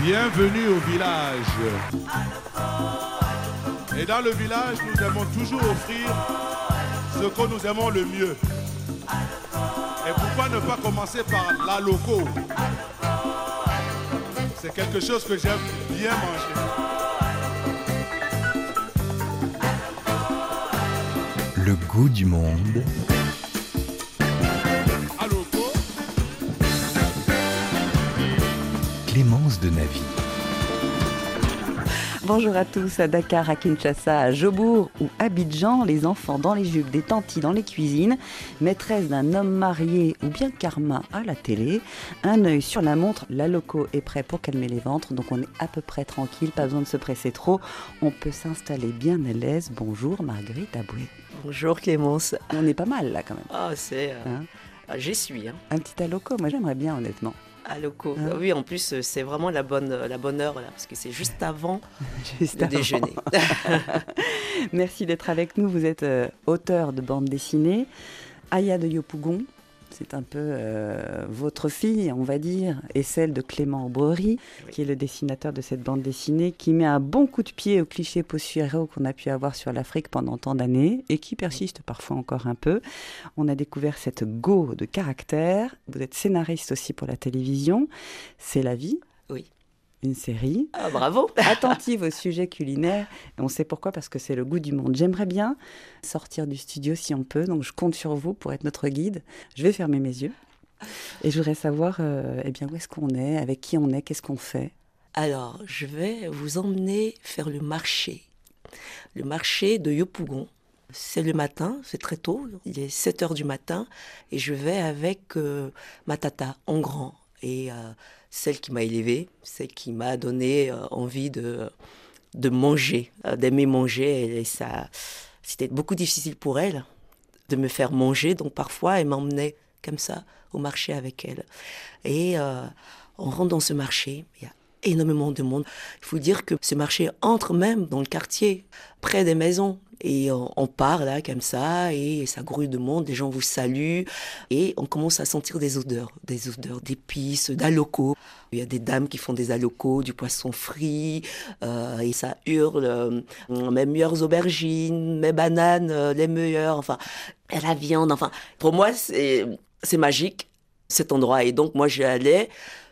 Bienvenue au village. Et dans le village, nous aimons toujours offrir ce que nous aimons le mieux. Et pourquoi ne pas commencer par la loco? C'est quelque chose que j'aime bien manger. Le goût du monde. De. Bonjour à tous, à Dakar, à Kinshasa, à Jobourg ou Abidjan, les enfants dans les jupes, des tantis dans les cuisines, maîtresse d'un homme marié ou bien karma à la télé, un œil sur la montre, la loco est prêt pour calmer les ventres, donc on est à peu près tranquille, pas besoin de se presser trop, on peut s'installer bien à l'aise. Bonjour Marguerite Aboué. Bonjour Clémence. On est pas mal là quand même. Ah, c'est. euh, Hein ah, J'y suis, hein. un petit aloco, moi j'aimerais bien honnêtement. À loco. Hein oui, en plus, euh, c'est vraiment la bonne, euh, la bonne heure, là, parce que c'est juste avant Juste le avant. déjeuner. Merci d'être avec nous. Vous êtes euh, auteur de bande dessinée. Aya de Yopougon, c'est un peu euh, votre fille, on va dire, et celle de Clément Aubry, Oui. qui est le dessinateur de cette bande dessinée, qui met un bon coup de pied au cliché post-héros qu'on a pu avoir sur l'Afrique pendant tant d'années et qui persiste parfois encore un peu. On a découvert cette go de caractère. Vous êtes scénariste aussi pour la télévision. C'est la vie. Oui. Une série Ah, bravo. attentive au sujet culinaire. On sait pourquoi, parce que c'est le goût du monde. J'aimerais bien sortir du studio si on peut, donc je compte sur vous pour être notre guide. Je vais fermer mes yeux. Et je voudrais savoir euh, eh bien, où est-ce qu'on est, avec qui on est, qu'est-ce qu'on fait? Alors, je vais vous emmener faire le marché. Le marché de Yopougon. C'est le matin, c'est très tôt, il est 7 heures du matin, et je vais avec euh, ma tata en grand, et euh, celle qui m'a élevée, celle qui m'a donné euh, envie de, de manger, euh, d'aimer manger, et ça, c'était beaucoup difficile pour elle de me faire manger, donc parfois elle m'emmenait comme ça au marché avec elle. Et euh, on rentre dans ce marché, il y a énormément de monde. Il faut dire que ce marché entre même dans le quartier, près des maisons. Et on, part là comme ça, et ça grouille de monde, les gens vous saluent, et on commence à sentir des odeurs, des odeurs d'épices, d'alocos. Il y a des dames qui font des alocos, du poisson frit, euh, et ça hurle, euh, mes meilleures aubergines, mes bananes, euh, les meilleures, enfin, la viande, enfin. Pour moi, c'est c'est magique, cet endroit. Et donc, moi, j'y allais.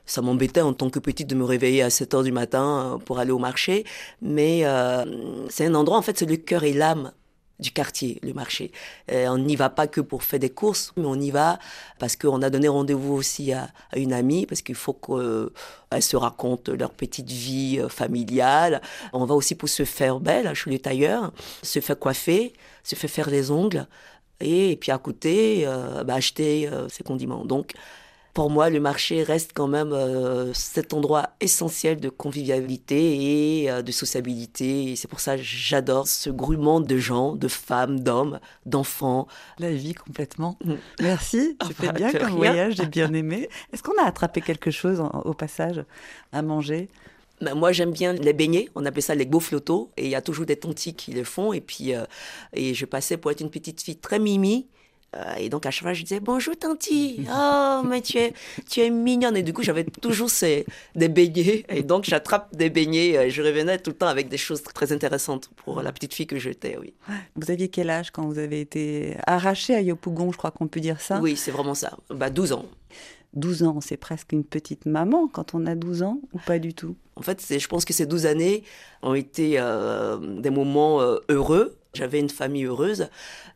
Ça m'embêtait en tant que petite de me réveiller à 7 heures du matin euh, pour aller au marché. Mais euh, c'est un endroit, en fait, c'est le cœur et l'âme du quartier, le marché. Euh, on n'y va pas que pour faire des courses, mais on y va parce qu'on a donné rendez-vous aussi à, une amie, parce qu'il faut qu'elle se raconte leur petite vie euh, familiale. On va aussi pour se faire belle chez le tailleur, se faire coiffer, se faire faire les ongles, et, et puis à côté, euh, bah, acheter euh, ses condiments. Donc, pour moi, le marché reste quand même euh, cet endroit essentiel de convivialité et euh, de sociabilité. Et c'est pour ça que j'adore ce grouillement de gens, de femmes, d'hommes, d'enfants. La vie complètement. Mm. Merci, c'était bah, bien comme voyage, j'ai bien aimé. Est-ce qu'on a attrapé quelque chose en- au passage à manger? Ben, moi, j'aime bien les beignets. On appelle ça les beaux flottos. Et il y a toujours des tontis qui les font. Et puis, euh, et je passais pour être une petite fille très mimi. Euh, et donc, à chaque fois, je disais Bonjour, tanti. Oh, mais tu es, tu es mignonne. Et du coup, j'avais toujours ces, des beignets. Et donc, j'attrape des beignets. Euh, Je revenais tout le temps avec des choses très intéressantes pour la petite fille que j'étais, oui. Vous aviez quel âge quand vous avez été arraché à Yopougon, je crois qu'on peut dire ça? Oui, c'est vraiment ça. Bah, 12 ans. 12 ans, c'est presque une petite maman quand on a 12 ans ou pas du tout? En fait, c'est- je pense que ces 12 années ont été euh, des moments euh, heureux. J'avais une famille heureuse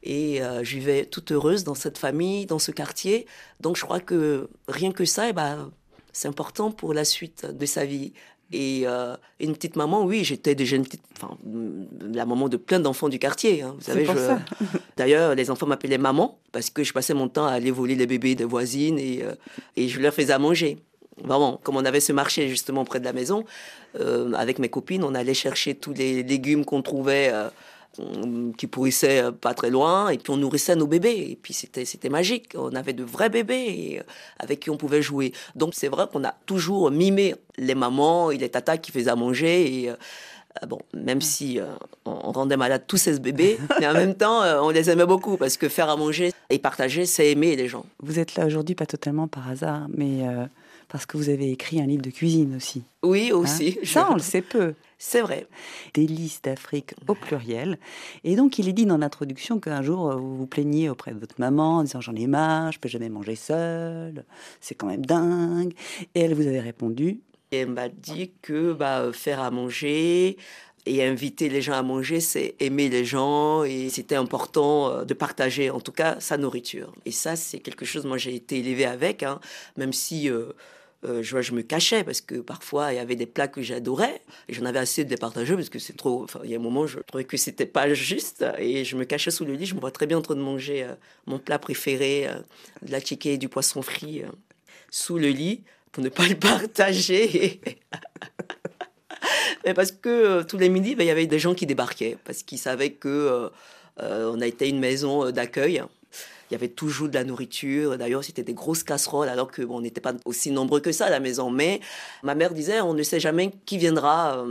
et euh, je vivais toute heureuse dans cette famille, dans ce quartier. Donc je crois que rien que ça, eh ben, c'est important pour la suite de sa vie. Et euh, une petite maman, oui, j'étais déjà une petite, enfin, la maman de plein d'enfants du quartier. hein. Vous savez, je-. D'ailleurs, les enfants m'appelaient maman parce que je passais mon temps à aller voler les bébés des voisines et, euh, et je leur faisais à manger. Vraiment, comme on avait ce marché justement près de la maison, euh, avec mes copines, on allait chercher tous les légumes qu'on trouvait qui pourrissaient euh, pas très loin, et puis on nourrissait nos bébés. Et puis c'était c'était magique. On avait de vrais bébés euh, avec qui on pouvait jouer. Donc c'est vrai qu'on a toujours mimé les mamans et les tatas qui faisaient à manger. Et, euh, bon, même si on rendait malade tous ces bébés, mais en même temps, on les aimait beaucoup parce que faire à manger et partager, c'est aimer les gens. Vous êtes là aujourd'hui pas totalement par hasard, mais parce que vous avez écrit un livre de cuisine aussi. Oui, aussi. Hein Ça, on le sait peu. C'est vrai. Délices d'Afrique au pluriel. Et donc, il est dit dans l'introduction qu'un jour, vous vous plaigniez auprès de votre maman en disant J'en ai marre, je peux jamais manger seule, c'est quand même dingue. Et elle vous avait répondu Elle m'a dit que bah, faire à manger, et inviter les gens à manger, c'est aimer les gens et c'était important euh, de partager en tout cas sa nourriture. Et ça, c'est quelque chose, moi j'ai été élevée avec, hein, même si euh, euh, je, me cachais parce que parfois il y avait des plats que j'adorais et j'en avais assez de les partager parce que c'est trop. Enfin, il y a un moment, je trouvais que c'était pas juste et je me cachais sous le lit. Je me vois très bien en train de manger mon plat préféré, de la chicken et du poisson frit sous le lit pour ne pas le partager. Mais parce que euh, tous les midis, ben, il y avait des gens qui débarquaient, parce qu'ils savaient que euh, euh, on a été une maison d'accueil. Il y avait toujours de la nourriture. D'ailleurs, c'était des grosses casseroles, alors qu'on bon, n'était pas aussi nombreux que ça à la maison. Mais ma mère disait, on ne sait jamais qui viendra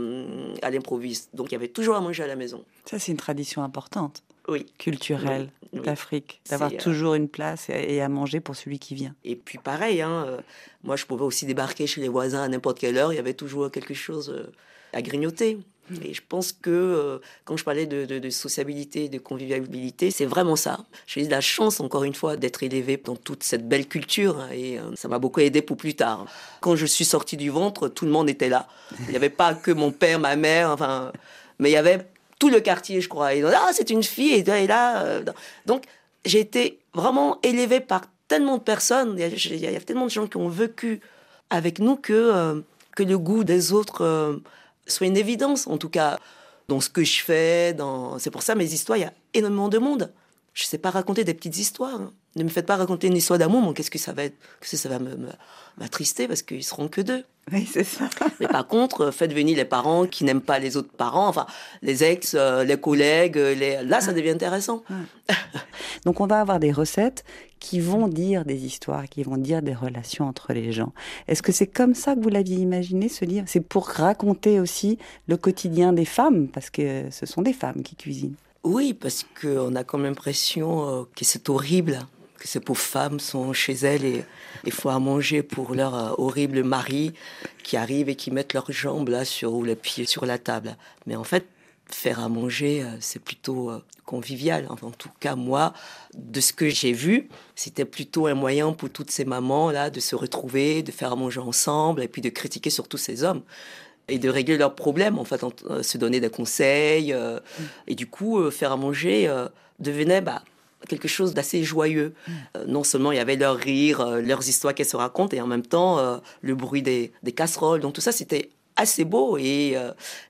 à l'improviste. Donc, il y avait toujours à manger à la maison. Ça, c'est une tradition importante. Oui. Culturelle d'Afrique, d'avoir toujours une place et à manger pour celui qui vient. Et puis pareil, hein, moi je pouvais aussi débarquer chez les voisins à n'importe quelle heure, il y avait toujours quelque chose à grignoter. Et je pense que euh, quand je parlais de, sociabilité, de convivialité, c'est vraiment ça. J'ai eu la chance, encore une fois, d'être élevée dans toute cette belle culture hein, et euh, ça m'a beaucoup aidé pour plus tard. Quand je suis sortie du ventre, tout le monde était là. Il n'y avait pas que mon père, ma mère, enfin, mais il y avait tout le quartier, je crois. Et ah, c'est une fille, et là. Euh, donc, j'ai été vraiment élevée par tellement de personnes. Il y, a, tellement de gens qui ont vécu avec nous que, que le goût des autres soit une évidence, en tout cas, dans ce que je fais. Dans... C'est pour ça, mes histoires, il y a énormément de monde. Je ne sais pas raconter des petites histoires. Hein. Ne me faites pas raconter une histoire d'amour, qu'est-ce que ça va être que ça va me, m'attrister parce qu'ils seront que deux. Oui, c'est ça. Mais par contre, euh, faites venir les parents qui n'aiment pas les autres parents, enfin les ex, euh, les collègues, les... là ça devient intéressant. Donc on va avoir des recettes qui vont dire des histoires, qui vont dire des relations entre les gens. Est-ce que c'est comme ça que vous l'aviez imaginé ce livre? C'est pour raconter aussi le quotidien des femmes, parce que ce sont des femmes qui cuisinent. Oui, parce qu'on a comme l'impression euh, que c'est horrible que ces pauvres femmes sont chez elles et il faut à manger pour leur euh, horrible mari qui arrive et qui mettent leurs jambes là sur ou les pieds sur la table. Mais en fait, faire à manger, euh, c'est plutôt euh, convivial. en tout cas, moi, de ce que j'ai vu, c'était plutôt un moyen pour toutes ces mamans là de se retrouver, de faire à manger ensemble et puis de critiquer surtout ces hommes et de régler leurs problèmes, en fait, se donner des conseils. et du coup, faire à manger devenait bah, quelque chose d'assez joyeux. Mm. Euh, non seulement il y avait leurs rires, euh, leurs histoires qu'elles se racontent, et en même temps euh, le bruit des, casseroles. Donc tout ça, c'était assez beau. Et,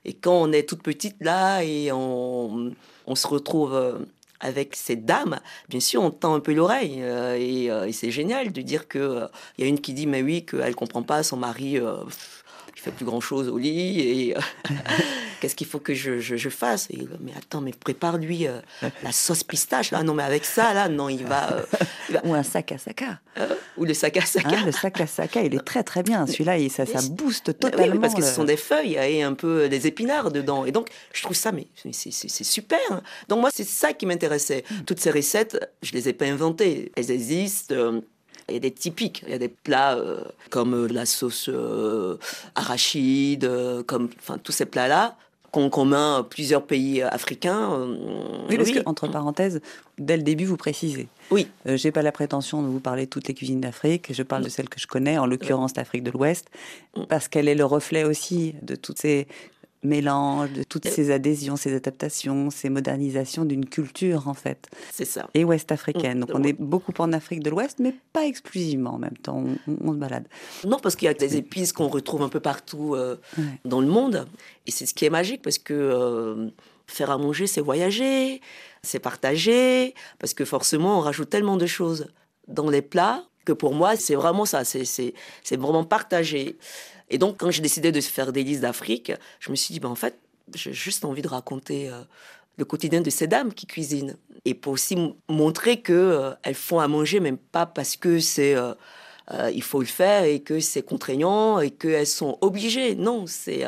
et, quand on est toute petite là et on, on se retrouve avec cette dame, bien sûr, on tend un peu l'oreille. et, c'est génial de dire qu'il il y a une qui dit, mais oui, qu'elle comprend pas son mari il fait plus grand chose au lit et euh, qu'est-ce qu'il faut que je, je, fasse et, mais attends mais prépare-lui euh, la sauce pistache. Là non mais avec ça là non il va, euh, ou un sac à sac ou le sac à sac hein, le sac à sac il est très très bien celui-là ça, ça booste totalement parce que ce sont des feuilles et un peu des épinards dedans. Et donc je trouve ça mais c'est super donc moi c'est ça qui m'intéressait. Hmm. toutes ces recettes je les ai pas inventées. Elles existent il y a des typiques, il y a des plats euh, comme euh, la sauce euh, arachide, comme enfin tous ces plats-là qu'ont en commun plusieurs pays africains. oui, parce que, entre parenthèses, dès le début, vous précisez. Oui. Je j'ai pas la prétention de vous parler de toutes les cuisines d'Afrique. Je parle de celles que je connais, en l'occurrence l'Afrique de l'Ouest, mm. parce qu'elle est le reflet aussi de toutes ces mélange de toutes ces adhésions, ces adaptations, ces modernisations d'une culture en fait. C'est ça. Et ouest-africaine. Donc on est beaucoup en Afrique de l'Ouest, mais pas exclusivement en même temps. On, se balade. Non, parce qu'il y a des épices qu'on retrouve un peu partout euh, dans le monde. Et c'est ce qui est magique parce que euh, faire à manger, c'est voyager, c'est partager, parce que forcément on rajoute tellement de choses dans les plats que pour moi c'est vraiment ça. C'est vraiment partager. Et donc, quand j'ai décidé de faire des listes d'Afrique, je me suis dit, ben, en fait, j'ai juste envie de raconter euh, le quotidien de ces dames qui cuisinent. Et pour aussi montrer qu'elles euh, elles font à manger, même pas parce que c'est... Euh, il faut le faire et que c'est contraignant et qu'elles sont obligées. Non, c'est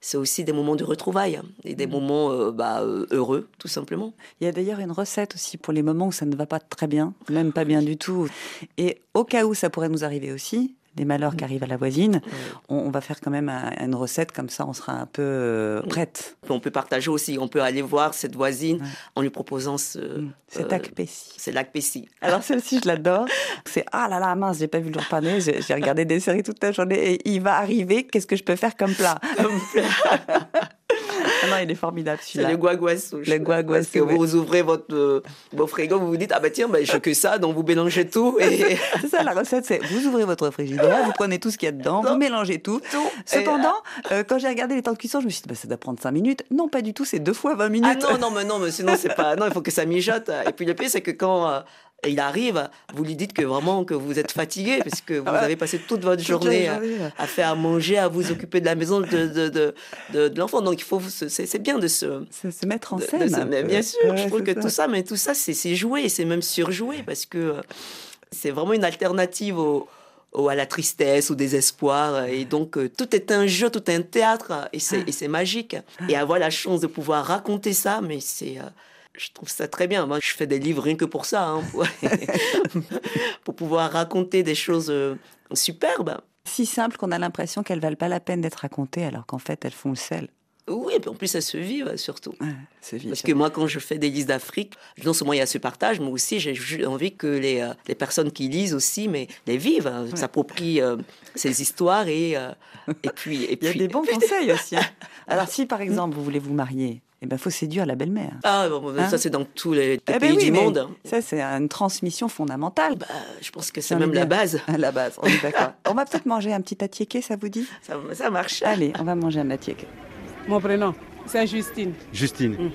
c'est aussi des moments de retrouvailles et des mm. moments euh, bah, heureux, tout simplement. Il y a d'ailleurs une recette aussi pour les moments où ça ne va pas très bien, même pas bien du tout. Et au cas où ça pourrait nous arriver aussi, des malheurs qui arrivent à la voisine, on, va faire quand même une recette comme ça, on sera un peu euh, prête. On peut partager aussi, on peut aller voir cette voisine en lui proposant ce. Mm. C'est euh, C'est l'Acpécie. Alors celle-ci, je l'adore. C'est ah là là mince, j'ai pas vu le jour pané, j'ai regardé des séries toute la journée et il va arriver. Qu'est-ce que je peux faire comme plat Ah non, il est formidable celui-là. C'est le guaguassou. Le guaguassou. Parce que vous ouvrez votre, euh, frigo, vous vous dites, ah bah tiens, bah, je que ça, donc vous mélangez tout. Et... c'est ça la recette, c'est vous ouvrez votre frigidaire, vous prenez tout ce qu'il y a dedans, vous mélangez tout. tout. Cependant, euh, quand j'ai regardé les temps de cuisson, je me suis dit, bah, ça doit prendre 5 minutes. Non, pas du tout, c'est deux fois 20 minutes. Ah non, non, mais non, mais sinon, c'est pas. Non, il faut que ça mijote. Et puis le pire, c'est que quand euh, il arrive, vous lui dites que vraiment que vous êtes fatigué parce que vous ah avez passé toute votre journée, à, faire à manger, à vous occuper de la maison de, de, de, de, l'enfant. Donc il faut, c'est bien de se, se mettre en scène. bien sûr, je trouve que tout ça, mais tout ça, c'est joué, c'est même surjoué parce que euh, c'est vraiment une alternative au, à la tristesse, au désespoir. Et donc, euh, tout est un jeu, tout est un théâtre, et c'est magique. Et avoir la chance de pouvoir raconter ça, mais c'est euh, je trouve ça très bien. Moi, je fais des livres rien que pour ça, hein, pour, pouvoir raconter des choses euh, superbes. Si simple qu'on a l'impression qu'elles valent pas la peine d'être racontées, alors qu'en fait, elles font le sel. Oui, et puis en plus, elles se vivent surtout. Parce que moi, quand je fais des listes d'Afrique, non seulement il y a ce partage, mais aussi j'ai envie que les, euh, les, personnes qui lisent aussi, mais les vivent, hein, s'approprient euh, ces histoires et, et puis, et puis. Il y a des bons conseils aussi. Hein. Alors, si par exemple vous voulez vous marier, eh ben, faut séduire la belle-mère. Ah, bon, ça, hein c'est dans tous les, eh ben pays du monde. Ça, c'est une transmission fondamentale. Bah, je pense que c'est même la base. La base, on est d'accord. on va peut-être manger un petit attiéké, ça vous dit? Ça, ça, marche. Allez, on va manger un attiéké. Mon prénom, c'est Justine. Justine. Mhm.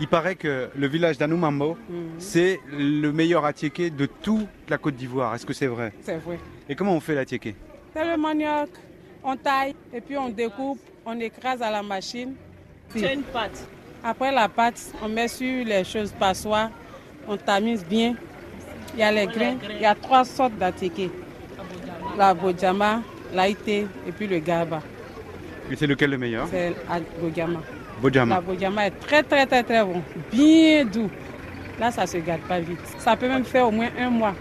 Il paraît que le village d'Anoumambo, mhm. c'est le meilleur attiéké de toute la Côte d'Ivoire. Est-ce que c'est vrai? C'est vrai. Et comment on fait l'attiéké C'est le manioc. On taille et puis on découpe, on écrase à la machine. C'est une pâte. Après la pâte, on met sur les choses passoires, on tamise bien. Il y a les grains, il y a trois sortes d'attiqués. La bojama, l'aïté et puis le garba. Et c'est lequel le meilleur? C'est la bojama. Bojama. La bojama est très très très très bon, bien doux. Là, ça ne se garde pas vite. Ça peut même faire au moins un mois.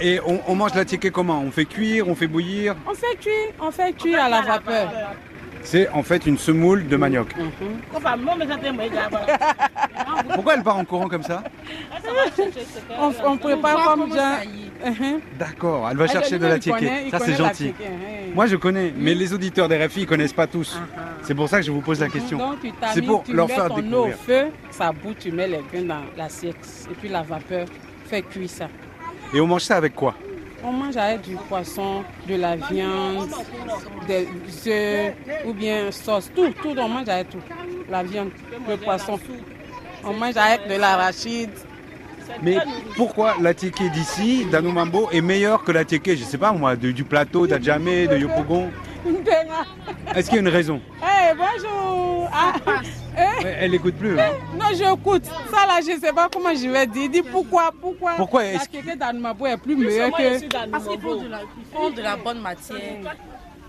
Et on, on mange l'attiqué comment? On fait cuire, on fait bouillir? On fait cuire, on fait cuire à la vapeur. C'est en fait une semoule de manioc. Pourquoi elle part en courant comme ça? On, prépare comme ça. D'accord, elle va chercher de la ticket. Ça c'est gentil. Moi je connais, mais les auditeurs des RFI ne connaissent pas tous. C'est pour ça que je vous pose la question. C'est pour leur faire découvrir. au feu, ça bout, tu mets les grains dans l'assiette et puis la vapeur fait cuire ça. Et on mange ça avec quoi? On mange avec du poisson, de la viande, des œufs ou bien sauce. Tout, tout, on mange avec tout. La viande, le poisson. On mange avec de l'arachide. Mais pourquoi la d'ici, d'Anoumambo, est meilleure que la je ne sais pas moi, du plateau d'Adjamé, de Yopougon? Est-ce qu'il y a une raison Eh, bonjour ah, eh. Elle n'écoute plus. Hein. Non, j'écoute. Ça là, je ne sais pas comment je vais dire. Dis pourquoi Pourquoi, pourquoi kéké d'Anoumabo est plus meilleure que... Parce qu'ils font, de la, font de la bonne matière.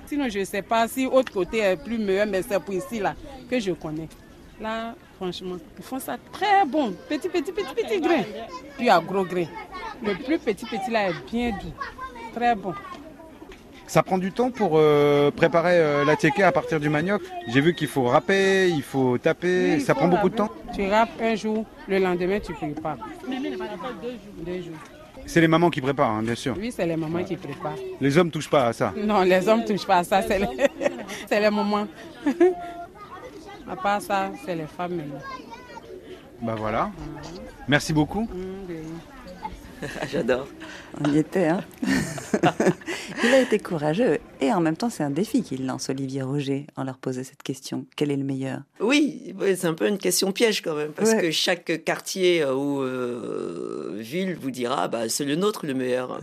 Sinon, je ne sais pas si autre côté est plus meilleur, mais c'est pour ici là que je connais. Là, franchement, ils font ça très bon. Petit, petit, petit, petit grain. Puis à gros grain. Le plus petit, petit là est bien doux. Très bon. Ça prend du temps pour euh, préparer euh, la tiéké à partir du manioc. J'ai vu qu'il faut râper, il faut taper. ça prend beaucoup de temps Tu râpes un jour, le lendemain tu prépares. Deux jours. C'est les mamans qui préparent, hein, bien sûr. Oui, c'est les mamans qui préparent. Les hommes ne touchent pas à ça Non, les hommes ne touchent pas à ça, c'est les, les mamans. à part ça, c'est les femmes. Bah voilà. Merci beaucoup. Mmh, J'adore. On y était, hein Il a été courageux et en même temps, c'est un défi qu'il lance, Olivier Roger, en leur posant cette question. Quel est le meilleur? Oui, c'est un peu une question piège quand même, parce que chaque quartier ou euh, ville vous dira bah, c'est le nôtre le meilleur.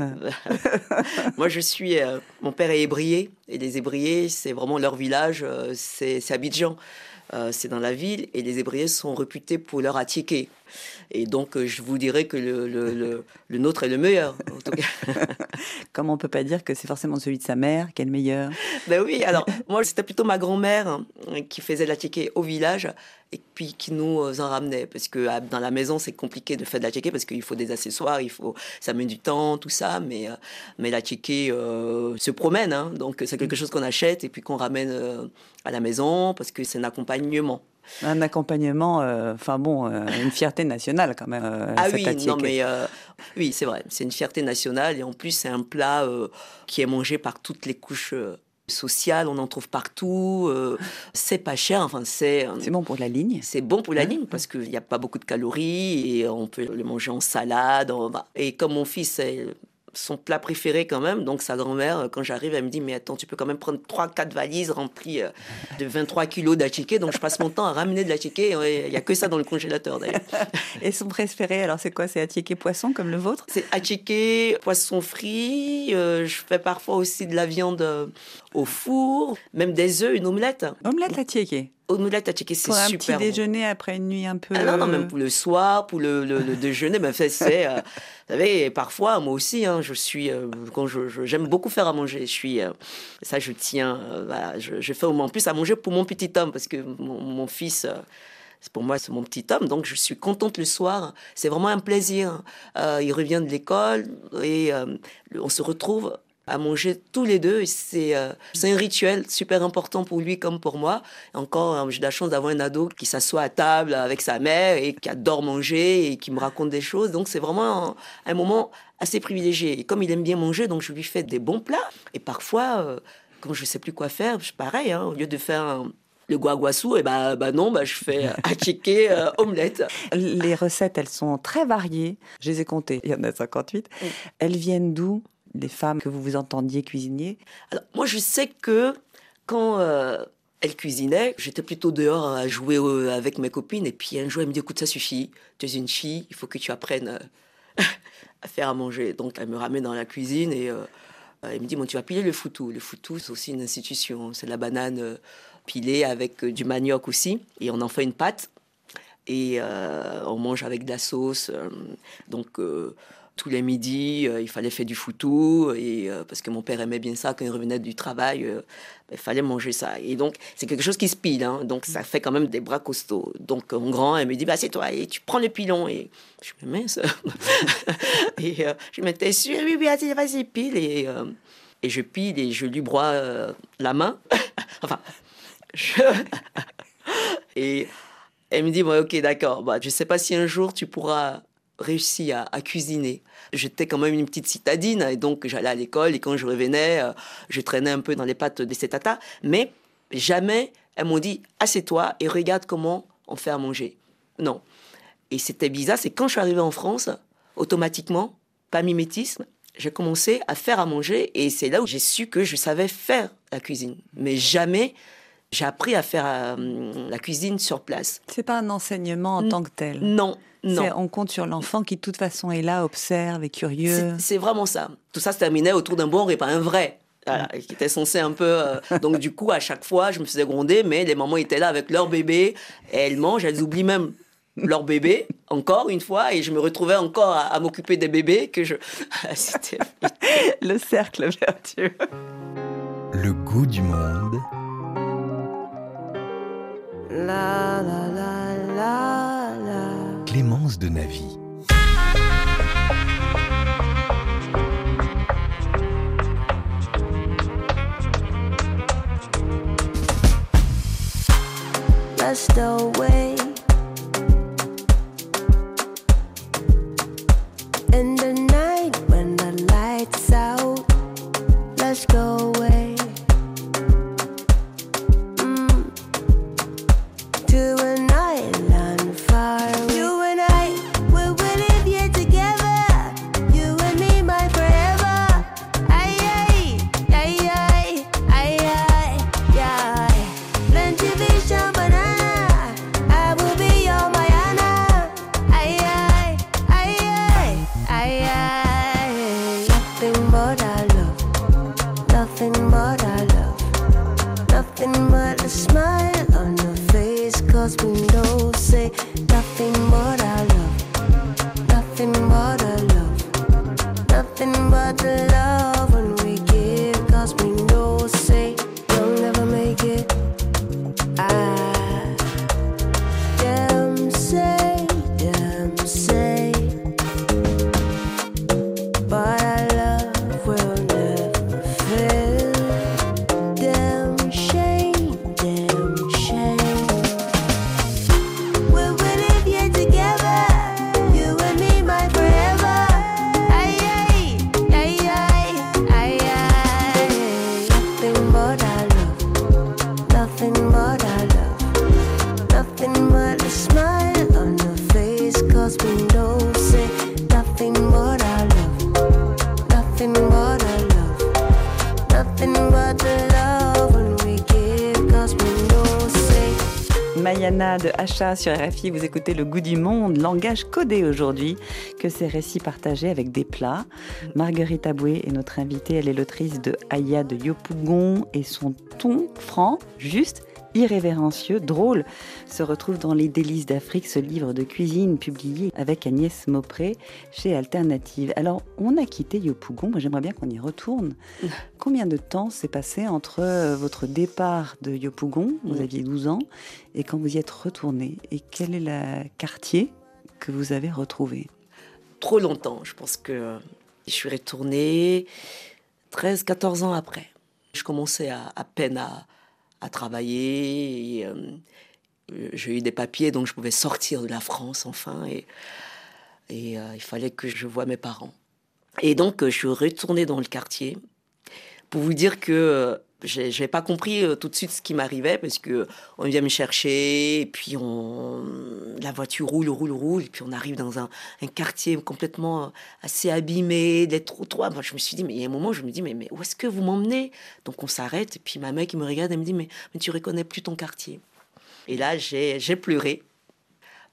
Moi, je suis. Euh, mon père est ébrié, et les ébriés, c'est vraiment leur village, euh, c'est Abidjan. c'est dans la ville, et les ébriés sont réputés pour leur attiquer. Et donc, euh, je vous dirais que le, le, le, nôtre est le meilleur, en tout cas. Comment on peut pas dire que c'est forcément celui de sa mère qui est le meilleur Ben oui, alors, moi, c'était plutôt ma grand-mère hein, qui faisait la tchéké au village et puis qui nous euh, en ramenait. Parce que ah, dans la maison, c'est compliqué de faire de la tchéké parce qu'il faut des accessoires, il faut, ça met du temps, tout ça. Mais, euh, mais la tchéké se promène. Hein, donc, c'est quelque chose qu'on achète et puis qu'on ramène à la maison parce que c'est un accompagnement. Un accompagnement, euh, enfin bon, euh, une fierté nationale quand même. Euh, ah oui, non mais oui, c'est vrai, c'est une fierté nationale et en plus c'est un plat qui est mangé par toutes les couches sociales, on en trouve partout, c'est pas cher, enfin c'est... C'est bon pour la ligne C'est bon pour la ligne parce qu'il n'y a pas beaucoup de calories et on peut le manger en salade. Et comme mon fils est son plat préféré quand même. Donc sa grand-mère, euh, quand j'arrive, elle me dit, mais attends, tu peux quand même prendre 3-4 valises remplies euh, de 23 kilos d'atchiqué. Donc je passe mon temps à ramener de l'atchiqué. Il n'y a que ça dans le congélateur d'ailleurs. Et son préféré, alors c'est quoi? C'est atchiqué poisson comme le vôtre? C'est atchiqué poisson frit. Euh, je fais parfois aussi de la viande au four, même des œufs, une omelette. Omelette atchiqué omelette à checker, c'est super. Pour un petit déjeuner après une nuit un peu. Ah non, non, même pour le soir, pour le, le, déjeuner, ben, c'est. Euh, vous savez, parfois, moi aussi, hein, je suis. Euh, quand je, j'aime beaucoup faire à manger. Je suis. Euh, ça, je tiens. je, je, fais en plus à manger pour mon petit homme, parce que mon, mon fils pour moi, c'est mon petit homme, donc je suis contente le soir. C'est vraiment un plaisir. il revient de l'école et on se retrouve à manger tous les deux. C'est euh, c'est un rituel super important pour lui comme pour moi. Encore, euh, j'ai la chance d'avoir un ado qui s'assoit à table avec sa mère et qui adore manger et qui me raconte des choses. Donc c'est vraiment un, moment assez privilégié. Et comme il aime bien manger, donc je lui fais des bons plats. Et parfois, euh, quand je sais plus quoi faire, pareil, hein, au lieu de faire le guaguassou, et bah, bah non, bah je fais euh, omelette. Les recettes, elles sont très variées. Je les ai comptées, il y en a 58. Elles viennent d'où? Des femmes que vous vous entendiez cuisiner Alors, moi, je sais que quand euh, elle cuisinait, j'étais plutôt dehors à jouer euh, avec mes copines. Et puis un jour, elle me dit Écoute, ça suffit, tu es une fille, il faut que tu apprennes euh, à faire à manger. Donc, elle me ramène dans la cuisine et elle me dit bon, Tu vas piler le foutou. Le foutou, c'est aussi une institution. C'est la banane pilée avec du manioc aussi. Et on en fait une pâte. Et on mange avec de la sauce. donc tous les midis, euh, il fallait faire du foutou, et, euh, parce que mon père aimait bien ça quand il revenait du travail, euh, ben, il fallait manger ça. Et donc, c'est quelque chose qui se pile, hein, donc ça fait quand même des bras costauds. Donc, mon grand, elle me dit, bah, c'est toi, et tu prends le pilon. Et je me ça. et je me sûr, oui, oui, vas-y, pile. Et, et je pile et je lui broie la main. enfin, je... et elle me dit, bon, ok, d'accord, bah, je sais pas si un jour tu pourras réussi à, cuisiner. J'étais quand même une petite citadine et donc j'allais à l'école et quand je revenais, euh, je traînais un peu dans les pattes de ces. Mais jamais elles m'ont dit assieds-toi et regarde comment on fait à manger. Non. Et c'était bizarre, c'est quand je suis arrivée en France, automatiquement, pas mimétisme, j'ai commencé à faire à manger et c'est là où j'ai su que je savais faire la cuisine. Mais jamais j'ai appris à faire euh, la cuisine sur place. C'est pas un enseignement en tant que tel. Non, non. On compte sur l'enfant qui, de toute façon, est là, observe, est curieux. C'est vraiment ça. Tout ça se terminait autour d'un bon repas, un vrai. qui était censé un peu. Euh, donc, du coup, à chaque fois, je me faisais gronder, mais les mamans étaient là avec leur bébé, et elles mangent, elles oublient même leur bébé, encore une fois, et je me retrouvais encore à, m'occuper des bébés que je. C'était. Le cercle vertueux. Le goût du monde la la la la la. Clémence de Navy. Rest away. Sur RFI. Vous écoutez Le goût du monde, langage codé aujourd'hui, que ces récits partagés avec des plats. Marguerite Aboué est notre invitée. Elle est l'autrice de Aya de Yopougon et son ton franc, juste irrévérencieux, drôle, se retrouve dans Les délices d'Afrique, ce livre de cuisine publié avec Agnès Maupré chez Alternative. Alors, on a quitté Yopougon, moi j'aimerais bien qu'on y retourne. Combien de temps s'est passé entre euh, votre départ de Yopougon, vous aviez 12 ans, et quand vous y êtes retourné Et quel est le quartier que vous avez retrouvé? Trop longtemps, je pense que je suis retournée 13-14 ans après. Je commençais à, à peine à, à travailler. Euh, j'ai eu des papiers, donc je pouvais sortir de la France enfin. Et, euh, il fallait que je voie mes parents. Et donc, je suis retournée dans le quartier pour vous dire que je n'avais pas compris euh, tout de suite ce qui m'arrivait parce que on vient me chercher et puis on la voiture roule roule roule et puis on arrive dans un, quartier complètement euh, assez abîmé trop trop moi je me suis dit mais il y a un moment je me dis mais, mais où est-ce que vous m'emmenez? Donc on s'arrête et puis ma mère qui me regarde elle me dit mais, mais tu reconnais plus ton quartier. Et là j'ai pleuré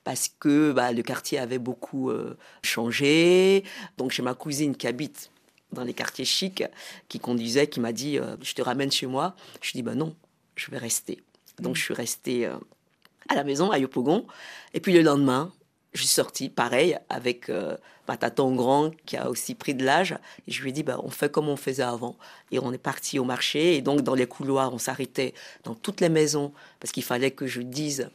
parce que bah, le quartier avait beaucoup euh, changé. Donc j'ai ma cousine qui habite dans les quartiers chics qui conduisait, qui m'a dit euh, Je te ramène chez moi. Je dis bah non, je vais rester. Donc je suis restée euh, à la maison, à Yopougon. Et puis le lendemain, je suis sortie, pareil, avec euh, ma tata grand qui a aussi pris de l'âge. Et je lui ai dit bah, On fait comme on faisait avant. Et on est parti au marché. Et donc dans les couloirs, on s'arrêtait dans toutes les maisons parce qu'il fallait que je dise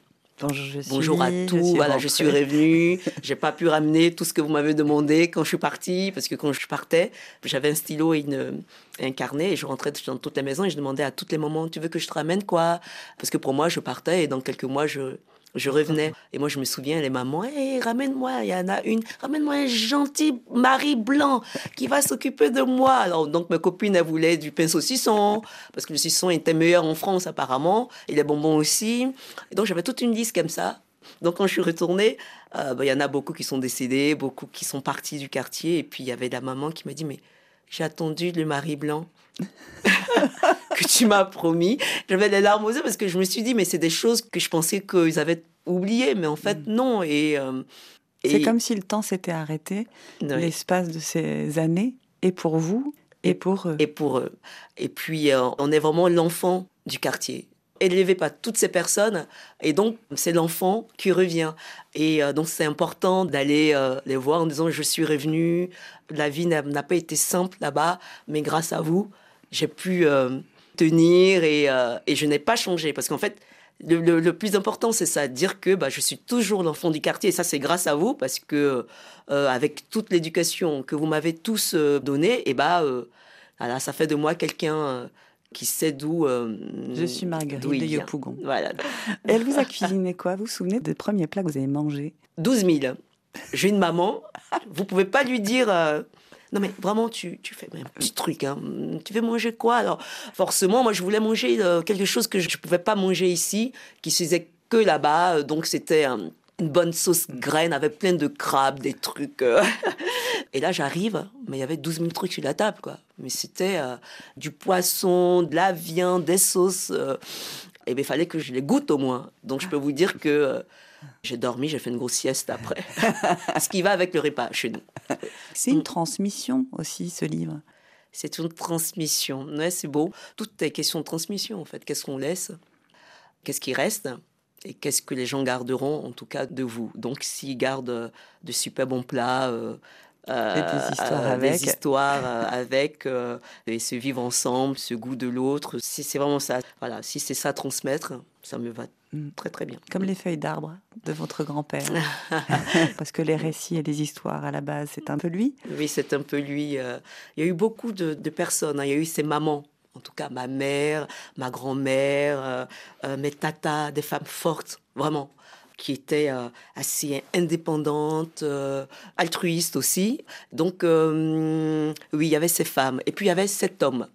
Bonjour à tous. voilà, je suis revenue. J'ai pas pu ramener tout ce que vous m'avez demandé quand je suis partie, parce que quand je partais, j'avais un stylo et, une, un carnet et je rentrais dans toutes les maisons et je demandais à tous les moments, tu veux que je te ramène quoi? Parce que pour moi, je partais et dans quelques mois, je, je revenais. Et moi, je me souviens, les mamans, hey, ramène-moi, il y en a une, ramène-moi un gentil mari blanc qui va s'occuper de moi. Alors, donc, ma copine, elle voulait du pain saucisson, parce que le saucisson était meilleur en France, apparemment, et les bonbons aussi. Donc, j'avais toute une liste comme ça. Donc, quand je suis retournée, euh, bah, il y en a beaucoup qui sont décédés, beaucoup qui sont partis du quartier. Et puis, il y avait la maman qui m'a dit, mais j'ai attendu le mari blanc. que tu m'as promis. J'avais les larmes aux yeux parce que je me suis dit, mais c'est des choses que je pensais qu'ils avaient oubliées, mais en fait, mm. non. Euh, et, c'est comme si le temps s'était arrêté, l'espace de ces années, et pour vous, et, pour eux. Et pour eux. Et puis, euh, on est vraiment l'enfant du quartier élevé par toutes ces personnes et donc c'est l'enfant qui revient et euh, donc c'est important d'aller les voir en disant je suis revenu la vie n'a pas été simple là-bas mais grâce à vous j'ai pu tenir euh, et, je n'ai pas changé. Parce qu'en fait, le, plus important, c'est ça, dire que bah, je suis toujours l'enfant du quartier. Et ça, c'est grâce à vous, parce que euh, avec toute l'éducation que vous m'avez tous euh, donnée, et bah, voilà, ça fait de moi quelqu'un qui sait d'où. je suis Marguerite de Yopougon. Voilà. Elle vous a cuisiné quoi? Vous vous souvenez des premiers plats que vous avez mangés? 12 000. J'ai une maman, vous pouvez pas lui dire non, mais vraiment, tu, tu fais un petit truc. Hein. Tu veux manger quoi? Alors, forcément, moi, je voulais manger euh, quelque chose que je ne pouvais pas manger ici, qui se faisait que là-bas. Euh, donc, c'était une bonne sauce graine avec plein de crabes, des trucs. Euh. Et là, j'arrive, mais il y avait 12 000 trucs sur la table, quoi. Mais c'était du poisson, de la viande, des sauces. et bien, il fallait que je les goûte au moins. Donc, je peux vous dire que j'ai dormi, j'ai fait une grosse sieste après. ce qui va avec le repas chez nous. C'est une transmission aussi, ce livre. C'est une transmission. Ouais, c'est beau. Tout est question de transmission, en fait. Qu'est-ce qu'on laisse? Qu'est-ce qui reste? Et qu'est-ce que les gens garderont, en tout cas, de vous? Donc, s'ils gardent de super bons plats, euh, des histoires avec. Des histoires avec, et se vivre ensemble, ce goût de l'autre. C'est vraiment ça. Voilà, si c'est ça transmettre, ça me va. Très très bien. Comme les feuilles d'arbre de votre grand-père. Parce que les récits et les histoires, à la base, c'est un peu lui. Oui, c'est un peu lui. Il y a eu beaucoup de, personnes. Hein. Il y a eu ses mamans en tout cas ma mère, ma grand-mère, mes tatas, des femmes fortes, vraiment qui était euh, assez indépendante, euh, altruiste aussi. Donc, euh, oui, il y avait ces femmes. Et puis, il y avait cet homme,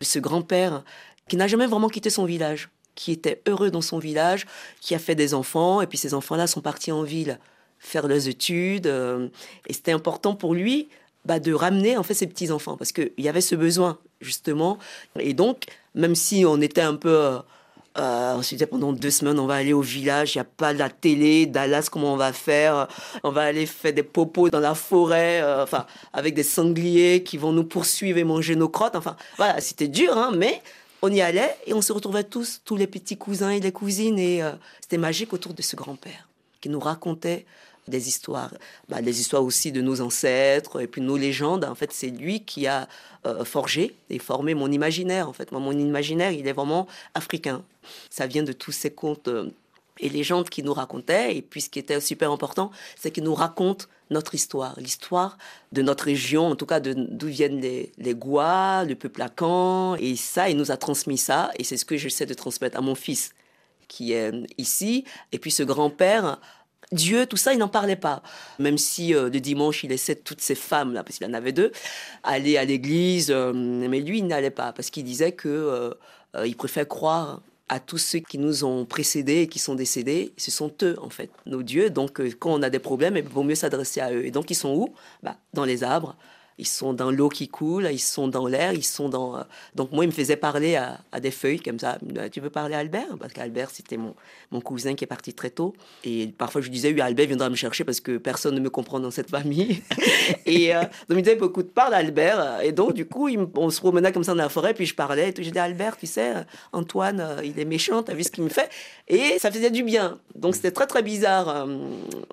ce grand-père, qui n'a jamais vraiment quitté son village, qui était heureux dans son village, qui a fait des enfants, et puis ces enfants-là sont partis en ville faire leurs études. et c'était important pour lui bah, de ramener en fait ses petits-enfants, parce qu'il y avait ce besoin, justement. Et donc, même si on était un peu euh, ensuite, pendant deux semaines, on va aller au village, il n'y a pas la télé, Dallas, comment on va faire On va aller faire des popos dans la forêt, euh, enfin, avec des sangliers qui vont nous poursuivre et manger nos crottes. Enfin, voilà, c'était dur, hein, mais on y allait et on se retrouvait tous, tous les petits cousins et les cousines, et euh, c'était magique autour de ce grand-père qui nous racontait des histoires, bah, des histoires aussi de nos ancêtres et puis nos légendes. En fait, c'est lui qui a euh, forgé et formé mon imaginaire. En fait, mon imaginaire, il est vraiment africain. Ça vient de tous ces contes euh, et légendes qu'il nous racontait. Et puis, ce qui était super important, c'est qu'il nous raconte notre histoire, l'histoire de notre région, en tout cas d'où viennent les, les Gois, le peuple Akan. Et ça, il nous a transmis ça. Et c'est ce que j'essaie de transmettre à mon fils qui est ici. Et puis ce grand-père Dieu, tout ça, il n'en parlait pas. Même si euh, le dimanche, il laissait toutes ces femmes-là, parce qu'il en avait deux, aller à l'église, euh, mais lui, il n'allait pas, parce qu'il disait que euh, il préfère croire à tous ceux qui nous ont précédés et qui sont décédés. Ce sont eux, en fait, nos dieux. Donc, quand on a des problèmes, il vaut mieux s'adresser à eux. Et donc, ils sont où? Bah, Dans les arbres, ils sont dans l'eau qui coule, ils sont dans l'air, ils sont dans. Euh, donc moi, il me faisait parler à, des feuilles comme ça. Tu veux parler à Albert Parce qu'Albert, c'était mon, mon cousin qui est parti très tôt. Et parfois, je lui disais, oui, Albert viendra me chercher parce que personne ne me comprend dans cette famille. et euh, donc, il me disait, de parle Albert. Et donc, du coup, on se promenait comme ça dans la forêt, puis je parlais. Et tout. Je disais, Albert, tu sais, Antoine, euh, il est méchant, t'as vu ce qu'il me fait Et ça faisait du bien. Donc, c'était très, très bizarre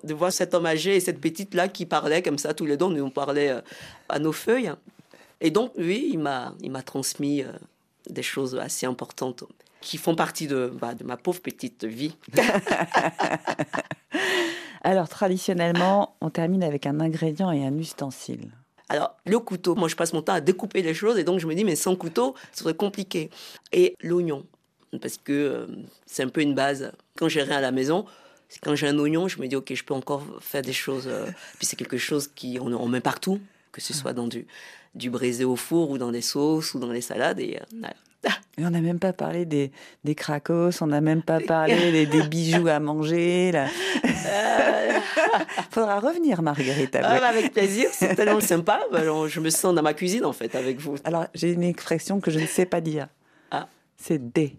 de voir cet homme âgé et cette petite-là qui parlait comme ça tous les deux. On parlait à nos feuilles. Et donc, oui, il m'a, il m'a transmis euh, des choses assez importantes qui font partie de, bah, de ma pauvre petite vie. Alors, traditionnellement, on termine avec un ingrédient et un ustensile. Alors, le couteau, moi je passe mon temps à découper les choses et donc je me dis, mais sans couteau, ce serait compliqué. Et l'oignon, parce que euh, c'est un peu une base. Quand j'ai rien à la maison, quand j'ai un oignon, je me dis, ok, je peux encore faire des choses. Euh, puis c'est quelque chose qui, on, on met partout que ce soit dans du, du braisé au four ou dans des sauces ou dans les salades. Et, euh, on n'a même pas parlé des, des cracos, on n'a même pas parlé des, bijoux à manger. Là. Euh. Faudra revenir, Marguerite. Ah, avec plaisir, c'est tellement sympa. Bah, je me sens dans ma cuisine, en fait, avec vous. Alors, j'ai une expression que je ne sais pas dire. Ah. C'est des.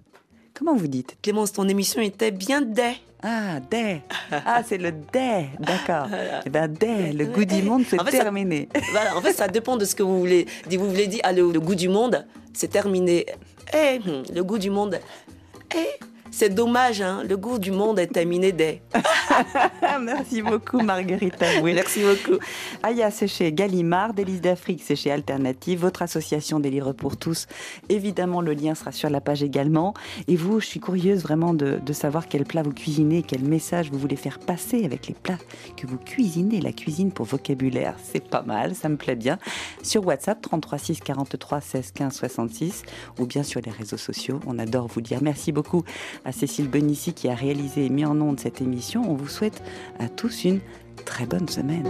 Comment vous dites? Clémence, ton émission était bien des. Ah, des. Ah, c'est le des. D'accord. Eh ben, des, le goût du monde, c'est terminé. voilà, en fait, ça dépend de ce que vous voulez. Vous voulez dire, ah, le, goût du monde, c'est terminé. Eh, hmm, le goût du monde. Eh, c'est dommage, hein. le goût du monde est terminé dès. Merci beaucoup, Marguerite Merci beaucoup. Aya, c'est chez Gallimard, Délices d'Afrique, c'est chez Alternative, votre association des livres pour tous. Évidemment, le lien sera sur la page également. Et vous, je suis curieuse vraiment de, savoir quel plat vous cuisinez, quel message vous voulez faire passer avec les plats que vous cuisinez. La cuisine pour vocabulaire, c'est pas mal, ça me plaît bien. Sur WhatsApp, 33 6 43 16 15 66, ou bien sur les réseaux sociaux. On adore vous dire merci beaucoup à Cécile Benici qui a réalisé et mis en onde cette émission. On vous souhaite à tous une très bonne semaine.